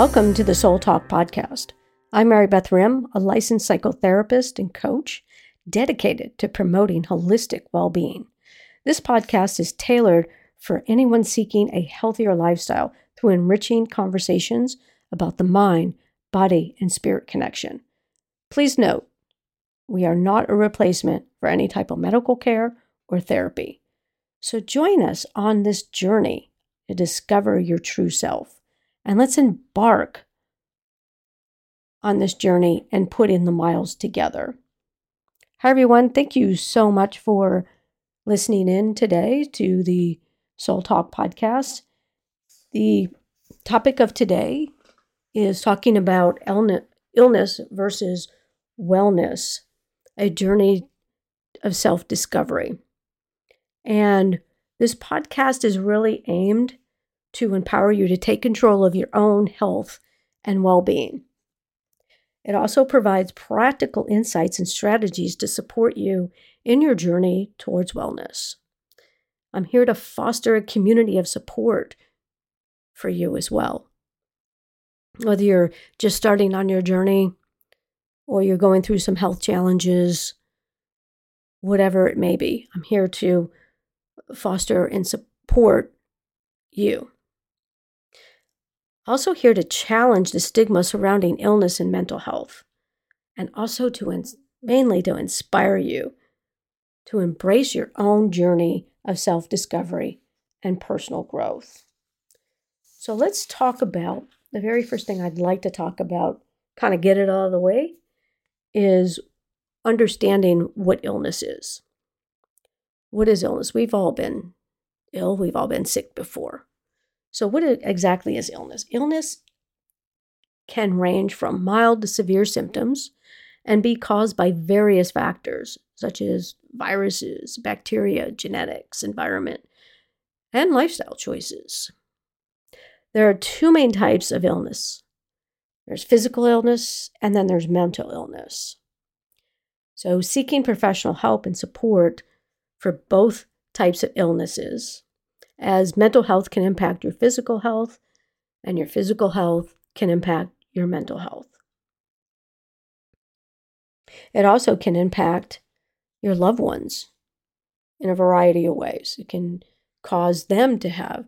Welcome to the Soul Talk podcast. I'm Mary Beth Rim, a licensed psychotherapist and coach dedicated to promoting holistic well being. This podcast is tailored for anyone seeking a healthier lifestyle through enriching conversations about the mind, body, and spirit connection. Please note, we are not a replacement for any type of medical care or therapy. So join us on this journey to discover your true self. And let's embark on this journey and put in the miles together. Hi, everyone. Thank you so much for listening in today to the Soul Talk podcast. The topic of today is talking about illness versus wellness, a journey of self discovery. And this podcast is really aimed to empower you to take control of your own health and well being. It also provides practical insights and strategies to support you in your journey towards wellness. I'm here to foster a community of support for you as well. Whether you're just starting on your journey or you're going through some health challenges, whatever it may be, I'm here to foster and support you. Also, here to challenge the stigma surrounding illness and mental health, and also to mainly to inspire you to embrace your own journey of self discovery and personal growth. So, let's talk about the very first thing I'd like to talk about, kind of get it out of the way, is understanding what illness is. What is illness? We've all been ill, we've all been sick before. So, what exactly is illness? Illness can range from mild to severe symptoms and be caused by various factors, such as viruses, bacteria, genetics, environment, and lifestyle choices. There are two main types of illness there's physical illness, and then there's mental illness. So, seeking professional help and support for both types of illnesses as mental health can impact your physical health, and your physical health can impact your mental health. It also can impact your loved ones in a variety of ways. It can cause them to have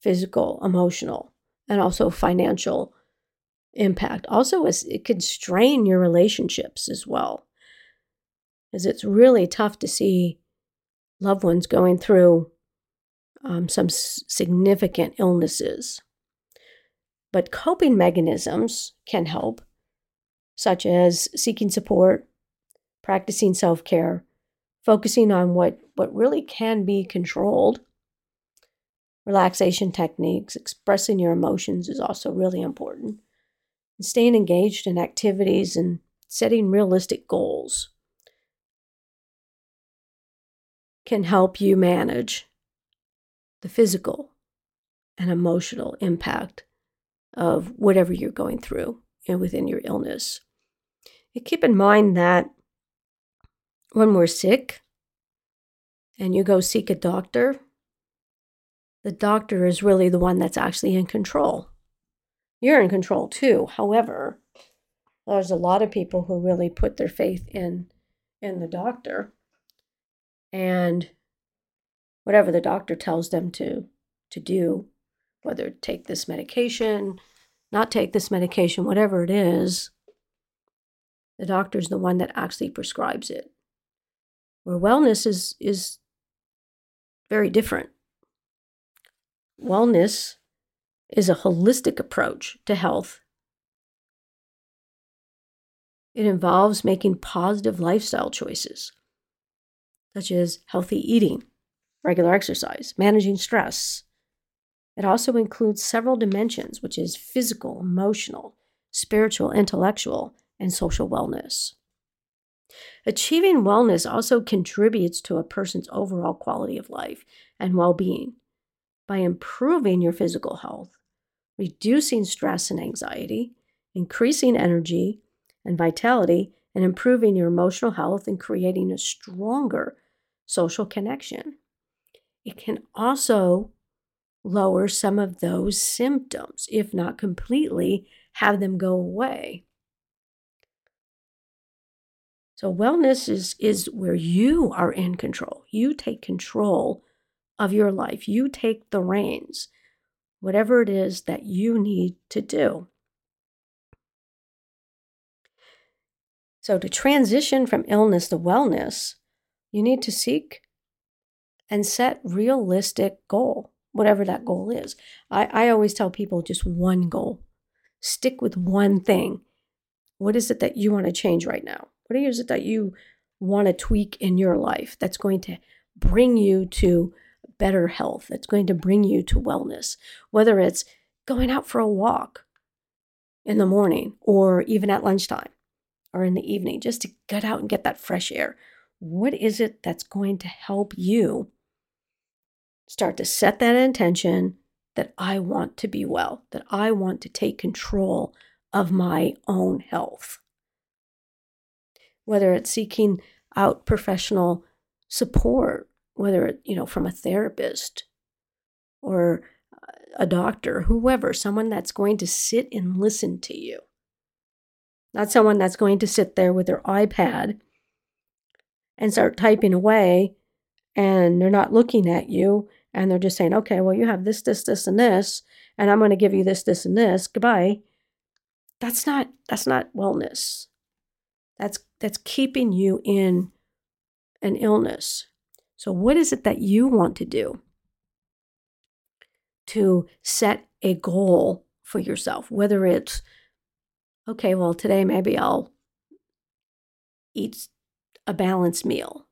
physical, emotional, and also financial impact. Also, it can strain your relationships as well, as it's really tough to see loved ones going through um, some s- significant illnesses. But coping mechanisms can help, such as seeking support, practicing self care, focusing on what, what really can be controlled. Relaxation techniques, expressing your emotions is also really important. And staying engaged in activities and setting realistic goals can help you manage the physical and emotional impact of whatever you're going through you know, within your illness. And keep in mind that when we're sick and you go seek a doctor, the doctor is really the one that's actually in control. You're in control too. However, there's a lot of people who really put their faith in in the doctor and whatever the doctor tells them to to do, whether take this medication, not take this medication, whatever it is, the doctor's the one that actually prescribes it. Where wellness is is very different. Wellness is a holistic approach to health. It involves making positive lifestyle choices, such as healthy eating, regular exercise, managing stress. It also includes several dimensions, which is physical, emotional, spiritual, intellectual, and social wellness. Achieving wellness also contributes to a person's overall quality of life and well being by improving your physical health, reducing stress and anxiety, increasing energy and vitality, and improving your emotional health and creating a stronger social connection. It can also lower some of those symptoms, if not completely, have them go away. So wellness is is where you are in control. You take control of your life. You take the reins. Whatever it is that you need to do. So to transition from illness to wellness, you need to seek and set realistic goal, whatever that goal is. I, I always tell people just one goal. Stick with one thing. What is it that you want to change right now? What is it that you want to tweak in your life that's going to bring you to better health, that's going to bring you to wellness? Whether it's going out for a walk in the morning or even at lunchtime or in the evening, just to get out and get that fresh air. What is it that's going to help you start to set that intention that I want to be well, that I want to take control of my own health? whether it's seeking out professional support, whether it, you know, from a therapist or a doctor, whoever, someone that's going to sit and listen to you. Not someone that's going to sit there with their iPad and start typing away and they're not looking at you and they're just saying, okay, well, you have this, this, this, and this, and I'm going to give you this, this, and this. Goodbye. That's not that's not wellness. That's that's keeping you in an illness. So what is it that you want to do to set a goal for yourself? Whether it's okay, well today maybe I'll eat a balanced meal.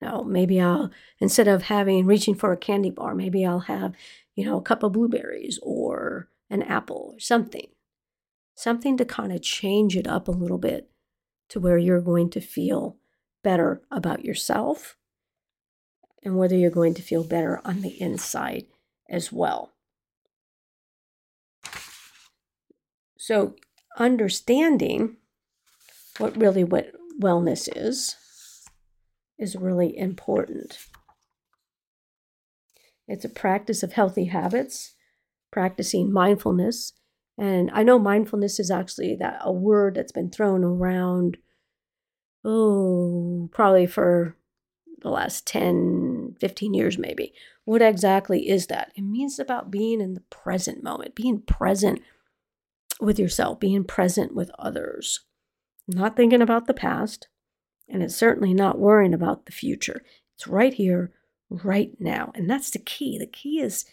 No, maybe I'll instead of having reaching for a candy bar, maybe I'll have, you know, a cup of blueberries or an apple or something. Something to kind of change it up a little bit to where you're going to feel better about yourself and whether you're going to feel better on the inside as well. So, understanding what really what wellness is is really important. It's a practice of healthy habits, practicing mindfulness, and I know mindfulness is actually that a word that's been thrown around, oh, probably for the last 10, 15 years, maybe. What exactly is that? It means about being in the present moment, being present with yourself, being present with others, not thinking about the past, and it's certainly not worrying about the future. It's right here, right now. And that's the key. The key is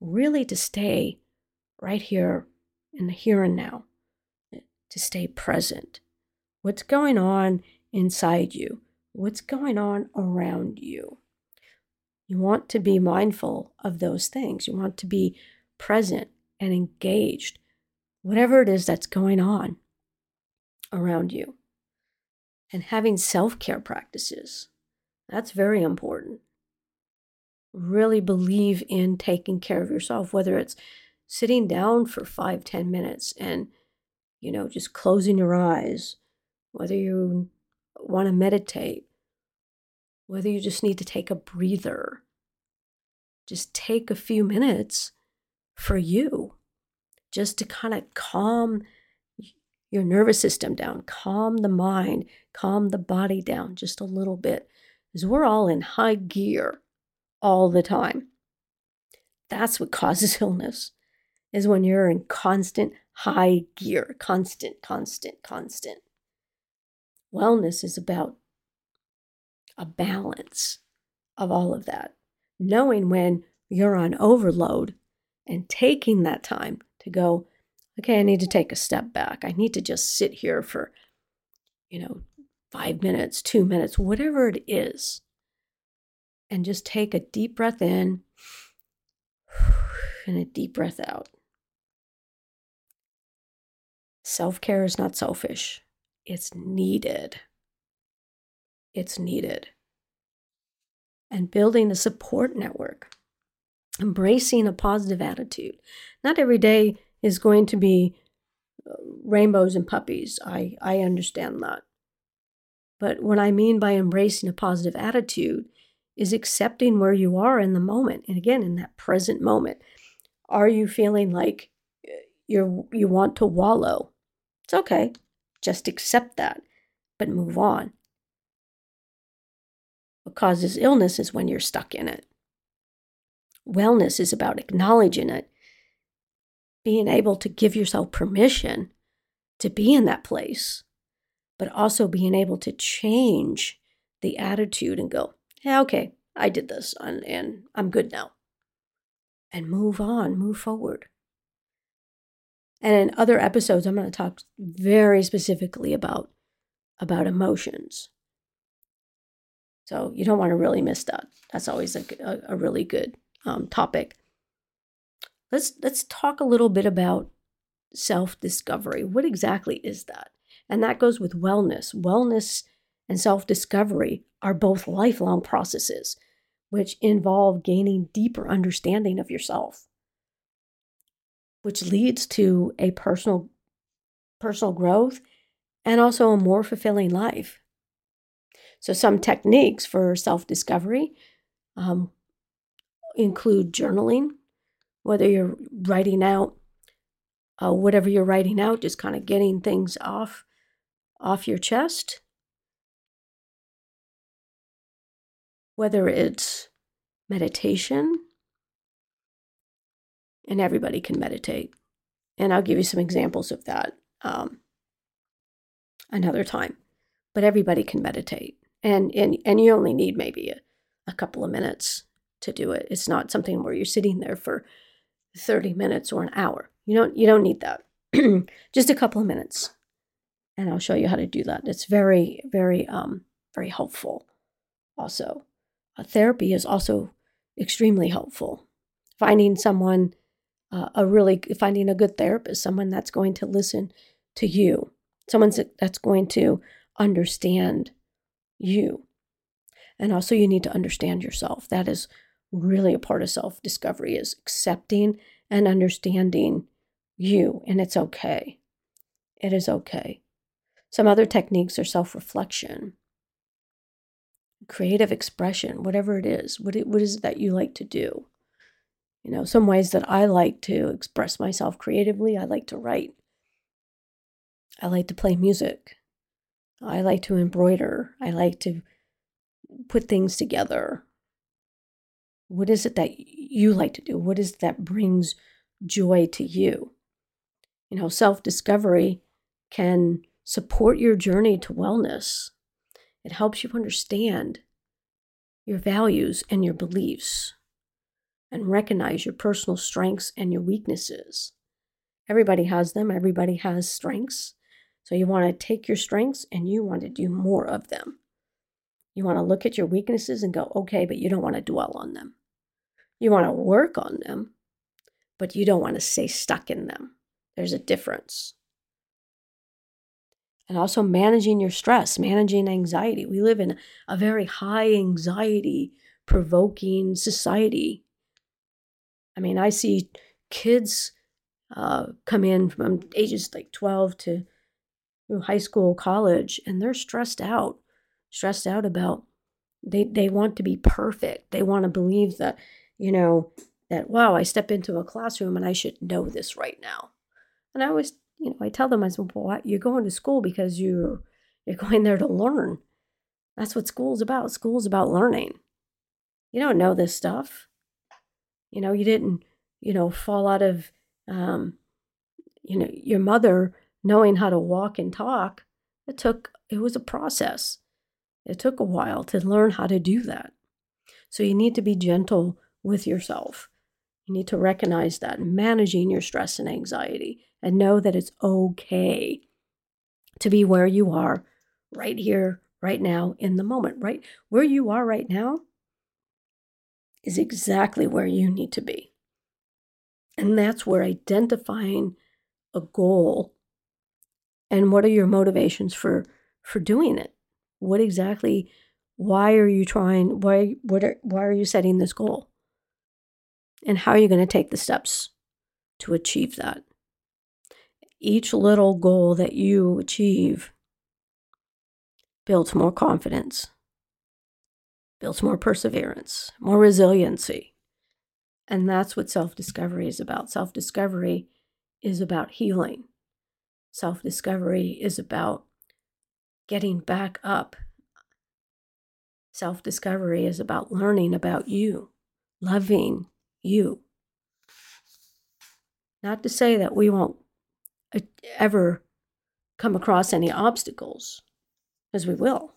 really to stay right here, in the here and now, to stay present. What's going on inside you? What's going on around you? You want to be mindful of those things. You want to be present and engaged, whatever it is that's going on around you. And having self care practices, that's very important. Really believe in taking care of yourself, whether it's sitting down for five, ten minutes and, you know, just closing your eyes, whether you want to meditate, whether you just need to take a breather, just take a few minutes for you, just to kind of calm your nervous system down, calm the mind, calm the body down just a little bit. Because we're all in high gear all the time. That's what causes illness is when you're in constant high gear, constant, constant, constant. Wellness is about a balance of all of that, knowing when you're on overload and taking that time to go, okay, I need to take a step back. I need to just sit here for, you know, five minutes, two minutes, whatever it is, and just take a deep breath in and a deep breath out. Self care is not selfish, it's needed. It's needed. And building a support network, embracing a positive attitude. Not every day is going to be uh, rainbows and puppies. I, I understand that. But what I mean by embracing a positive attitude is accepting where you are in the moment. And again, in that present moment, are you feeling like uh, you're you want to wallow? It's okay. Just accept that, but move on. What causes illness is when you're stuck in it. Wellness is about acknowledging it, being able to give yourself permission to be in that place, but also being able to change the attitude and go, yeah, okay, I did this and, and I'm good now. And move on, move forward. And in other episodes, I'm going to talk very specifically about, about emotions. So you don't want to really miss that. That's always a, a, a really good um, topic. Let's let's talk a little bit about self discovery. What exactly is that? And that goes with wellness. Wellness and self discovery are both lifelong processes, which involve gaining deeper understanding of yourself, which leads to a personal, personal growth and also a more fulfilling life. So, some techniques for self discovery um, include journaling, whether you're writing out uh, whatever you're writing out, just kind of getting things off off your chest. Whether it's meditation, and everybody can meditate. And I'll give you some examples of that um, another time. But everybody can meditate, and and and you only need maybe a, a couple of minutes to do it. It's not something where you're sitting there for 30 minutes or an hour. You don't you don't need that. Just a couple of minutes. And I'll show you how to do that. It's very very um very helpful. Also, uh, therapy is also extremely helpful. Finding someone uh, a really finding a good therapist, someone that's going to listen to you, someone that's going to understand you. And also you need to understand yourself. That is really a part of self discovery is accepting and understanding you and it's okay. It is okay. Some other techniques are self reflection creative expression whatever it is what, it, what is it that you like to do? You know some ways that i like to express myself creatively i like to write. I like to play music. I like to embroider. I like to put things together what is it that you like to do? What is it that brings joy to you? You know, self discovery can support your journey to wellness. It helps you understand your values and your beliefs and recognize your personal strengths and your weaknesses. Everybody has them, everybody has strengths. So you want to take your strengths and you want to do more of them. You want to look at your weaknesses and go, okay, but you don't want to dwell on them. You want to work on them, but you don't want to stay stuck in them. There's a difference. And also managing your stress, managing anxiety. We live in a very high anxiety provoking society. I mean, I see kids uh, come in from ages like 12 to high school, college, and they're stressed out, stressed out about they, they want to be perfect. They want to believe that you know, that, wow, I step into a classroom and I should know this right now. And I always, you know, I tell them, I said, well, you're going to school because you're, you're going there to learn. That's what school's about. School's about learning. You don't know this stuff. You know, you didn't, you know, fall out of, um, you know, your mother knowing how to walk and talk. It took, it was a process. It took a while to learn how to do that. So you need to be gentle with yourself. You need to recognize that, managing your stress and anxiety, and know that it's okay to be where you are right here, right now, in the moment, right? Where you are right now is exactly where you need to be. And that's where identifying a goal and what are your motivations for for doing it? What exactly why are you trying why what are why are you setting this goal? And how are you going to take the steps to achieve that. Each little goal that you achieve builds more confidence. builds more perseverance, more resiliency. And that's what self discovery is about. Self discovery is about healing, self discovery is about getting back up. Self discovery is about learning about you, loving you. Not to say that we won't uh, ever come across any obstacles, because we will.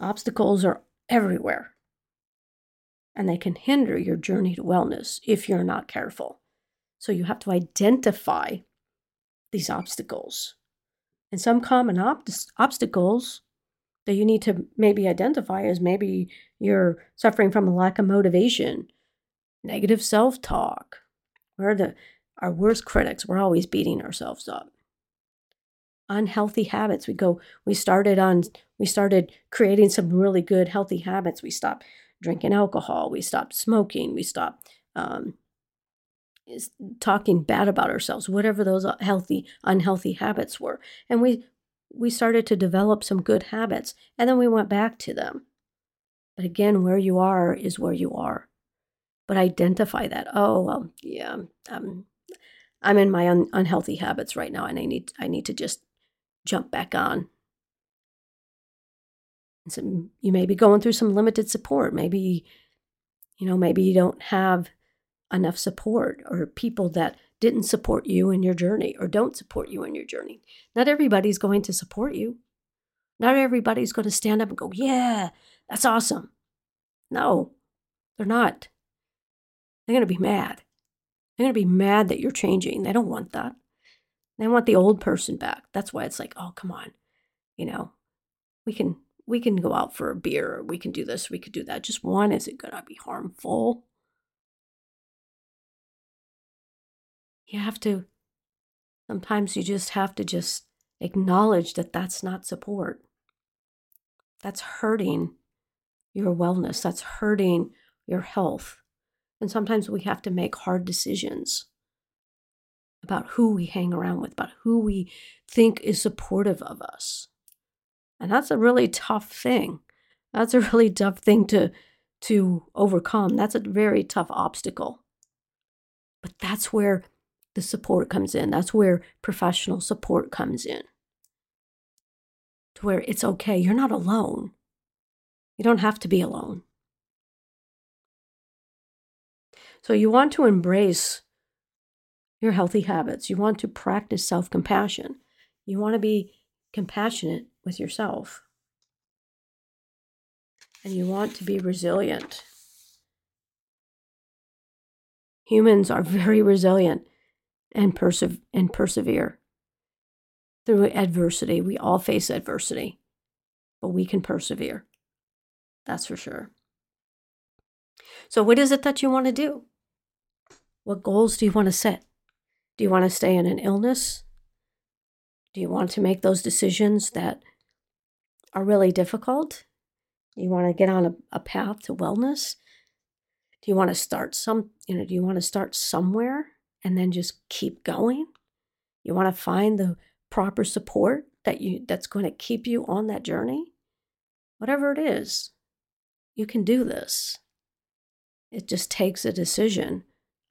Obstacles are everywhere, and they can hinder your journey to wellness if you're not careful. So you have to identify these obstacles. And some common ob- obstacles that you need to maybe identify is maybe you're suffering from a lack of motivation, negative self talk. We're the our worst critics. We're always beating ourselves up unhealthy habits. We go, we started on, we started creating some really good healthy habits. We stopped drinking alcohol. We stopped smoking. We stopped um, talking bad about ourselves, whatever those healthy, unhealthy habits were. And we, we started to develop some good habits and then we went back to them. But again, where you are is where you are. But identify that. Oh, well, yeah, um, I'm in my un- unhealthy habits right now and I need I need to just jump back on. So you may be going through some limited support. Maybe, you know, maybe you don't have enough support or people that didn't support you in your journey or don't support you in your journey. Not everybody's going to support you. Not everybody's going to stand up and go, Yeah, that's awesome. No, they're not. They're going to be mad. They're going to be mad that you're changing. They don't want that. They want the old person back. That's why it's like, oh, come on. You know, we can we can go out for a beer, we can do this, we could do that. Just one isn't gonna be harmful. You have to sometimes you just have to just acknowledge that that's not support. That's hurting your wellness. That's hurting your health. And sometimes we have to make hard decisions about who we hang around with, about who we think is supportive of us. And that's a really tough thing. That's a really tough thing to to overcome. That's a very tough obstacle. But that's where the support comes in. That's where professional support comes in. To where it's okay. You're not alone. You don't have to be alone. So you want to embrace your healthy habits. You want to practice self compassion. You want to be compassionate with yourself. And you want to be resilient. Humans are very resilient and, perse- and persevere through adversity. We all face adversity, but we can persevere. That's for sure. So, what is it that you want to do? What goals do you want to set? Do you want to stay in an illness? Do you want to make those decisions that are really difficult? Do you want to get on a, a path to wellness? Do you want to start some, you know, do you want to start somewhere and then just keep going? You want to find the proper support that you that's going to keep you on that journey? Whatever it is, you can do this. It just takes a decision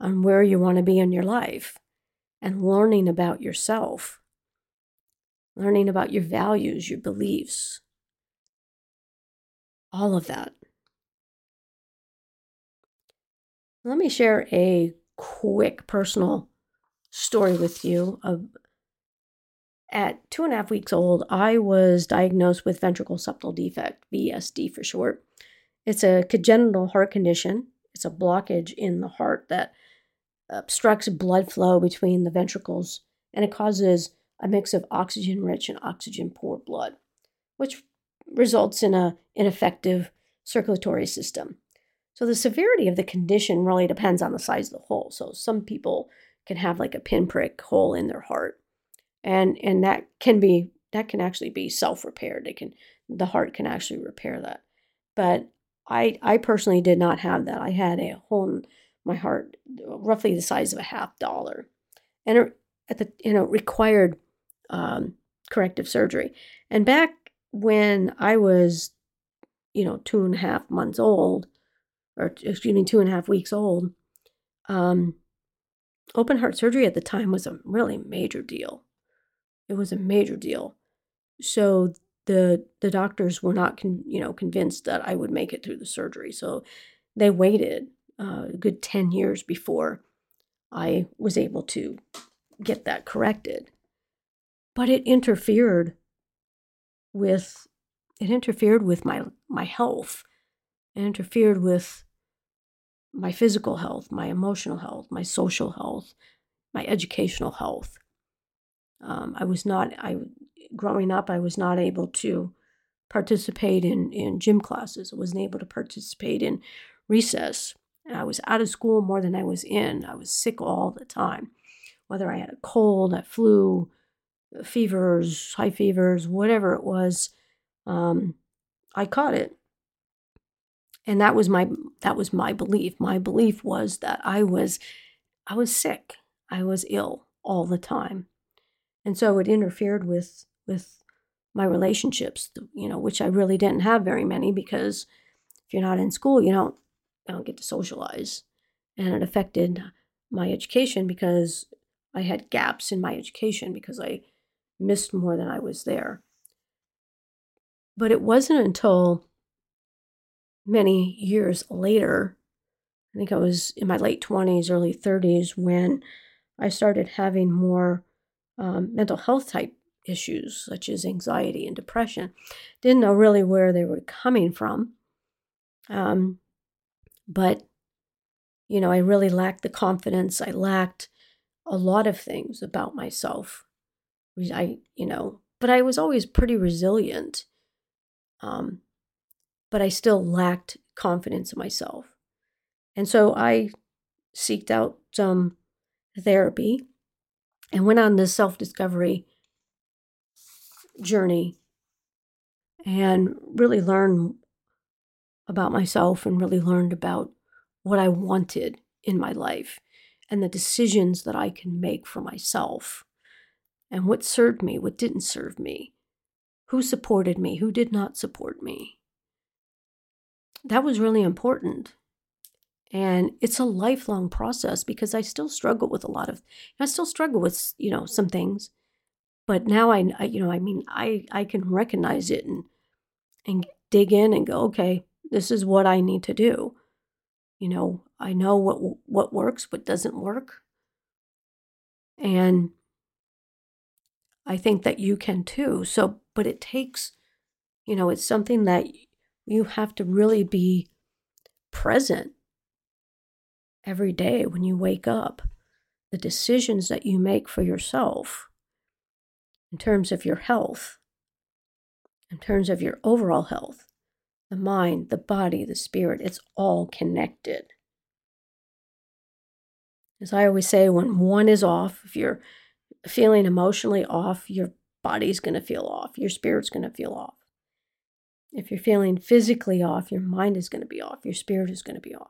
on where you want to be in your life and learning about yourself, learning about your values, your beliefs, all of that. Let me share a quick personal story with you. Of, at two and a half weeks old, I was diagnosed with ventricle septal defect, VSD for short. It's a congenital heart condition. It's a blockage in the heart that obstructs blood flow between the ventricles and it causes a mix of oxygen rich and oxygen poor blood, which results in a ineffective circulatory system. So the severity of the condition really depends on the size of the hole. So some people can have like a pinprick hole in their heart. And and that can be that can actually be self-repaired. It can the heart can actually repair that. But I I personally did not have that. I had a hole my heart, roughly the size of a half dollar, and it, at the you know required um, corrective surgery. And back when I was you know, two and a half months old, or excuse me, two and a half weeks old, um, open heart surgery at the time was a really major deal. It was a major deal. So the the doctors were not con, you know convinced that I would make it through the surgery. So they waited uh, a good 10 years before I was able to get that corrected. But it interfered with it interfered with my my health. It interfered with my physical health, my emotional health, my social health, my educational health. Um, I was not I growing up I was not able to participate in in gym classes. I wasn't able to participate in recess. I was out of school more than I was in. I was sick all the time, whether I had a cold, a flu, fevers, high fevers, whatever it was. Um, I caught it, and that was my that was my belief. My belief was that I was I was sick. I was ill all the time, and so it interfered with with my relationships. You know, which I really didn't have very many because if you're not in school, you don't I don't get to socialize. And it affected my education because I had gaps in my education because I missed more than I was there. But it wasn't until many years later, I think I was in my late 20s, early 30s, when I started having more um, mental health type issues, such as anxiety and depression. Didn't know really where they were coming from. Um, but, you know, I really lacked the confidence. I lacked a lot of things about myself. I, you know, but I was always pretty resilient. Um, but I still lacked confidence in myself. And so I seeked out some therapy and went on this self discovery journey and really learned about myself and really learned about what I wanted in my life and the decisions that I can make for myself and what served me, what didn't serve me, who supported me, who did not support me. That was really important. And it's a lifelong process because I still struggle with a lot of, I still struggle with, you know, some things. But now I, I you know, I mean, I, I can recognize it and, and dig in and go, okay, this is what I need to do. You know, I know what what works, what doesn't work. And I think that you can too. So, but it takes, you know, it's something that you have to really be present every day when you wake up. The decisions that you make for yourself in terms of your health, in terms of your overall health, the mind, the body, the spirit, it's all connected. As I always say, when one is off, if you're feeling emotionally off, your body's going to feel off, your spirit's going to feel off. If you're feeling physically off, your mind is going to be off, your spirit is going to be off.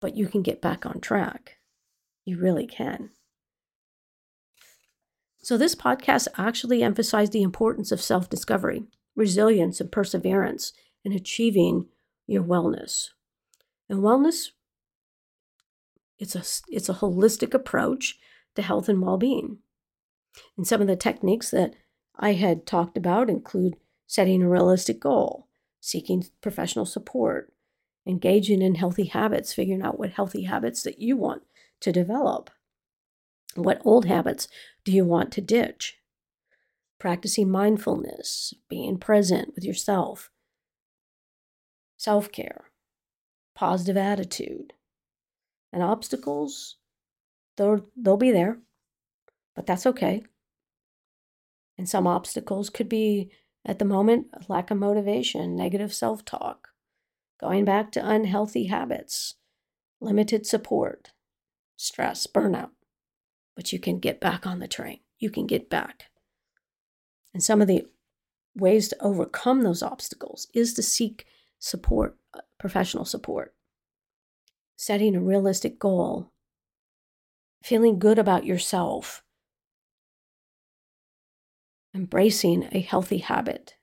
But you can get back on track. You really can. So, this podcast actually emphasized the importance of self discovery resilience and perseverance in achieving your wellness. And wellness it's a it's a holistic approach to health and well-being. And some of the techniques that I had talked about include setting a realistic goal, seeking professional support, engaging in healthy habits, figuring out what healthy habits that you want to develop. What old habits do you want to ditch? Practicing mindfulness, being present with yourself, self care, positive attitude. And obstacles, they'll, they'll be there, but that's okay. And some obstacles could be at the moment lack of motivation, negative self talk, going back to unhealthy habits, limited support, stress, burnout. But you can get back on the train. You can get back. And some of the ways to overcome those obstacles is to seek support, uh, professional support, setting a realistic goal, feeling good about yourself, embracing a healthy habit,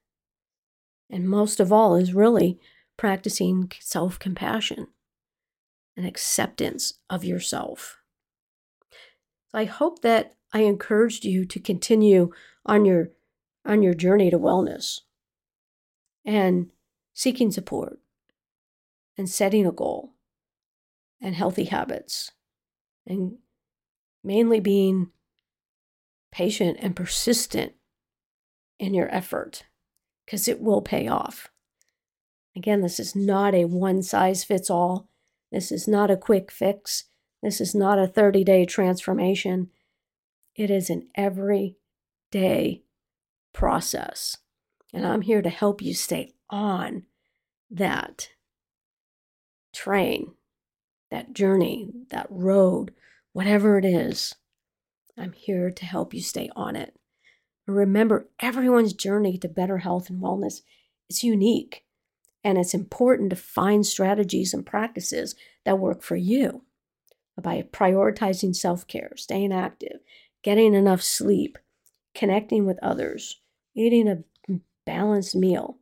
And most of all, is really practicing self compassion and acceptance of yourself. I hope that I encouraged you to continue on your on your journey to wellness and seeking support and setting a goal and healthy habits and mainly being patient and persistent in your effort because it will pay off. Again, this is not a one size fits all. This is not a quick fix. This is not a 30 day transformation. It is an everyday process. And I'm here to help you stay on that train, that journey, that road, whatever it is. I'm here to help you stay on it. remember, everyone's journey to better health and wellness is unique. And it's important to find strategies and practices that work for you by prioritizing self care, staying active, getting enough sleep, connecting with others, eating a balanced meal,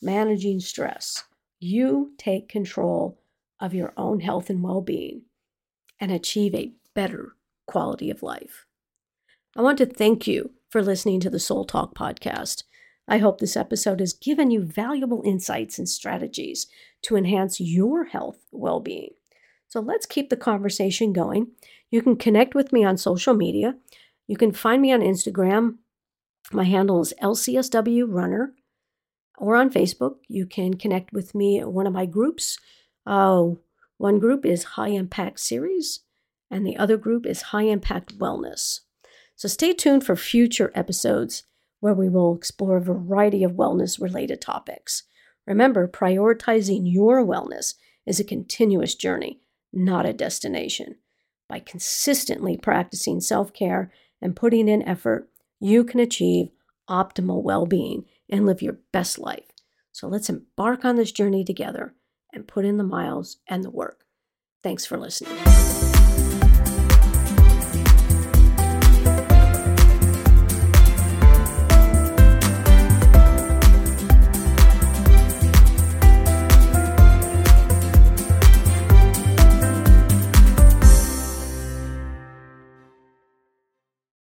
managing stress. You take control of your own health and well being and achieve a better quality of life. I want to thank you for listening to the Soul Talk podcast. I hope this episode has given you valuable insights and strategies to enhance your health well being. So let's keep the conversation going. You can connect with me on social media. You can find me on Instagram. My handle is LCSW Runner. Or on Facebook, you can connect with me at one of my groups. Uh, one group is High Impact Series, and the other group is High Impact Wellness. So stay tuned for future episodes where we will explore a variety of wellness related topics. Remember, prioritizing your wellness is a continuous journey, not a destination. By consistently practicing self care and putting in effort, you can achieve optimal well being and live your best life. So let's embark on this journey together and put in the miles and the work. Thanks for listening.